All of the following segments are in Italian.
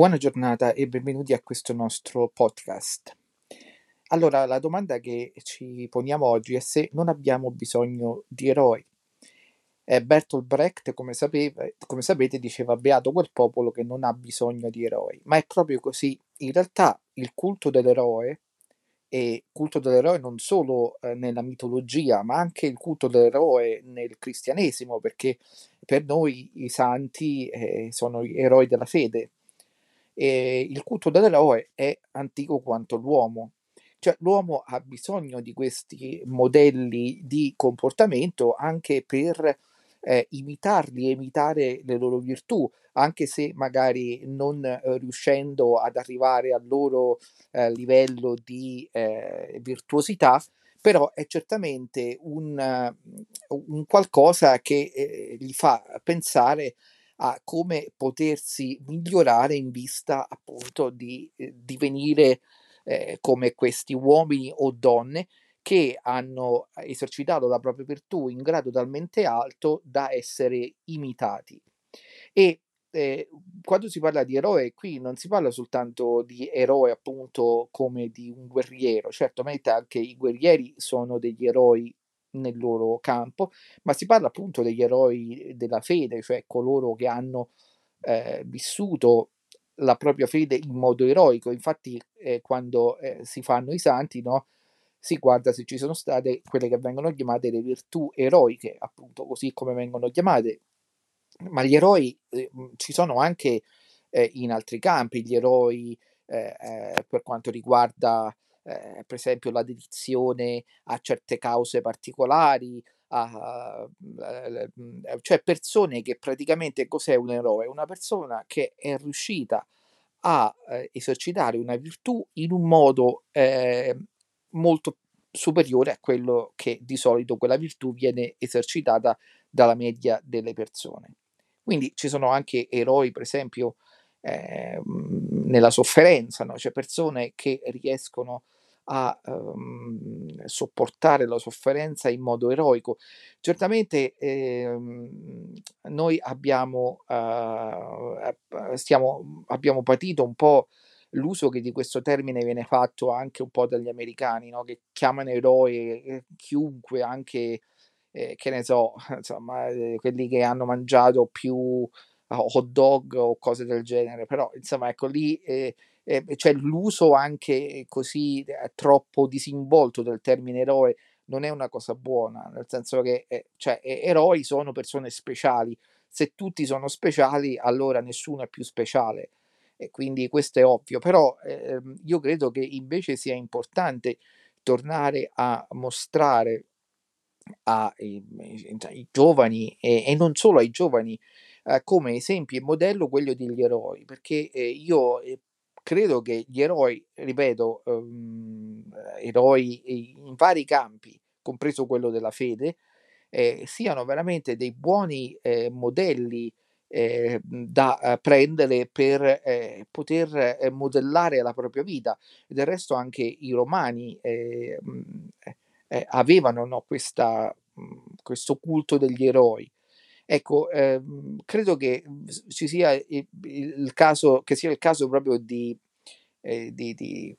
Buona giornata e benvenuti a questo nostro podcast. Allora, la domanda che ci poniamo oggi è se non abbiamo bisogno di eroi. Eh, Bertolt Brecht, come, sapeva, come sapete, diceva beato quel popolo che non ha bisogno di eroi, ma è proprio così. In realtà il culto dell'eroe, e culto dell'eroe non solo eh, nella mitologia, ma anche il culto dell'eroe nel cristianesimo, perché per noi i santi eh, sono gli eroi della fede, e il culto dell'eroe è antico quanto l'uomo. Cioè l'uomo ha bisogno di questi modelli di comportamento anche per eh, imitarli imitare le loro virtù, anche se magari non eh, riuscendo ad arrivare al loro eh, livello di eh, virtuosità, però è certamente un, un qualcosa che eh, gli fa pensare a come potersi migliorare in vista appunto di eh, divenire eh, come questi uomini o donne che hanno esercitato la propria virtù in grado talmente alto da essere imitati. E eh, quando si parla di eroe, qui non si parla soltanto di eroe appunto come di un guerriero, certamente anche i guerrieri sono degli eroi nel loro campo, ma si parla appunto degli eroi della fede, cioè coloro che hanno eh, vissuto la propria fede in modo eroico. Infatti, eh, quando eh, si fanno i santi, no, si guarda se ci sono state quelle che vengono chiamate le virtù eroiche, appunto così come vengono chiamate. Ma gli eroi eh, ci sono anche eh, in altri campi, gli eroi eh, eh, per quanto riguarda eh, per esempio la dedizione a certe cause particolari, a, eh, cioè persone che praticamente cos'è un eroe? Una persona che è riuscita a eh, esercitare una virtù in un modo eh, molto superiore a quello che di solito quella virtù viene esercitata dalla media delle persone. Quindi ci sono anche eroi, per esempio, eh, nella sofferenza, no? cioè persone che riescono a um, sopportare la sofferenza in modo eroico. Certamente ehm, noi abbiamo, uh, stiamo, abbiamo patito un po' l'uso che di questo termine viene fatto anche un po' dagli americani, no? che chiamano eroe eh, chiunque, anche eh, che ne so, insomma, eh, quelli che hanno mangiato più hot dog o cose del genere, però insomma ecco lì eh, eh, cioè l'uso anche così eh, troppo disinvolto del termine eroe non è una cosa buona, nel senso che eh, cioè, eroi sono persone speciali, se tutti sono speciali allora nessuno è più speciale. E quindi questo è ovvio, però ehm, io credo che invece sia importante tornare a mostrare ai, ai giovani e, e non solo ai giovani eh, come esempio e modello quello degli eroi, perché eh, io eh, credo che gli eroi, ripeto, um, eroi in vari campi, compreso quello della fede, eh, siano veramente dei buoni eh, modelli eh, da eh, prendere per eh, poter eh, modellare la propria vita. Del resto anche i romani avevano no, questa, questo culto degli eroi. Ecco, ehm, credo che ci sia il, il caso, che sia il caso proprio di, eh, di, di,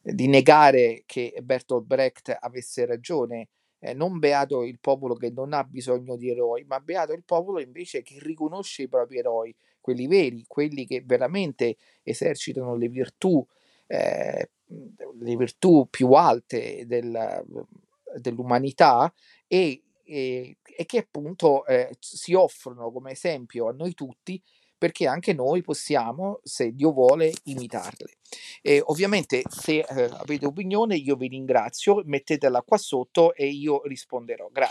di negare che Bertolt Brecht avesse ragione. Eh, non beato il popolo che non ha bisogno di eroi, ma beato il popolo invece che riconosce i propri eroi, quelli veri, quelli che veramente esercitano le virtù, eh, le virtù più alte del, dell'umanità e e, che appunto eh, si offrono come esempio a noi tutti perché anche noi possiamo, se Dio vuole, imitarle. E ovviamente se eh, avete opinione io vi ringrazio, mettetela qua sotto e io risponderò. Grazie.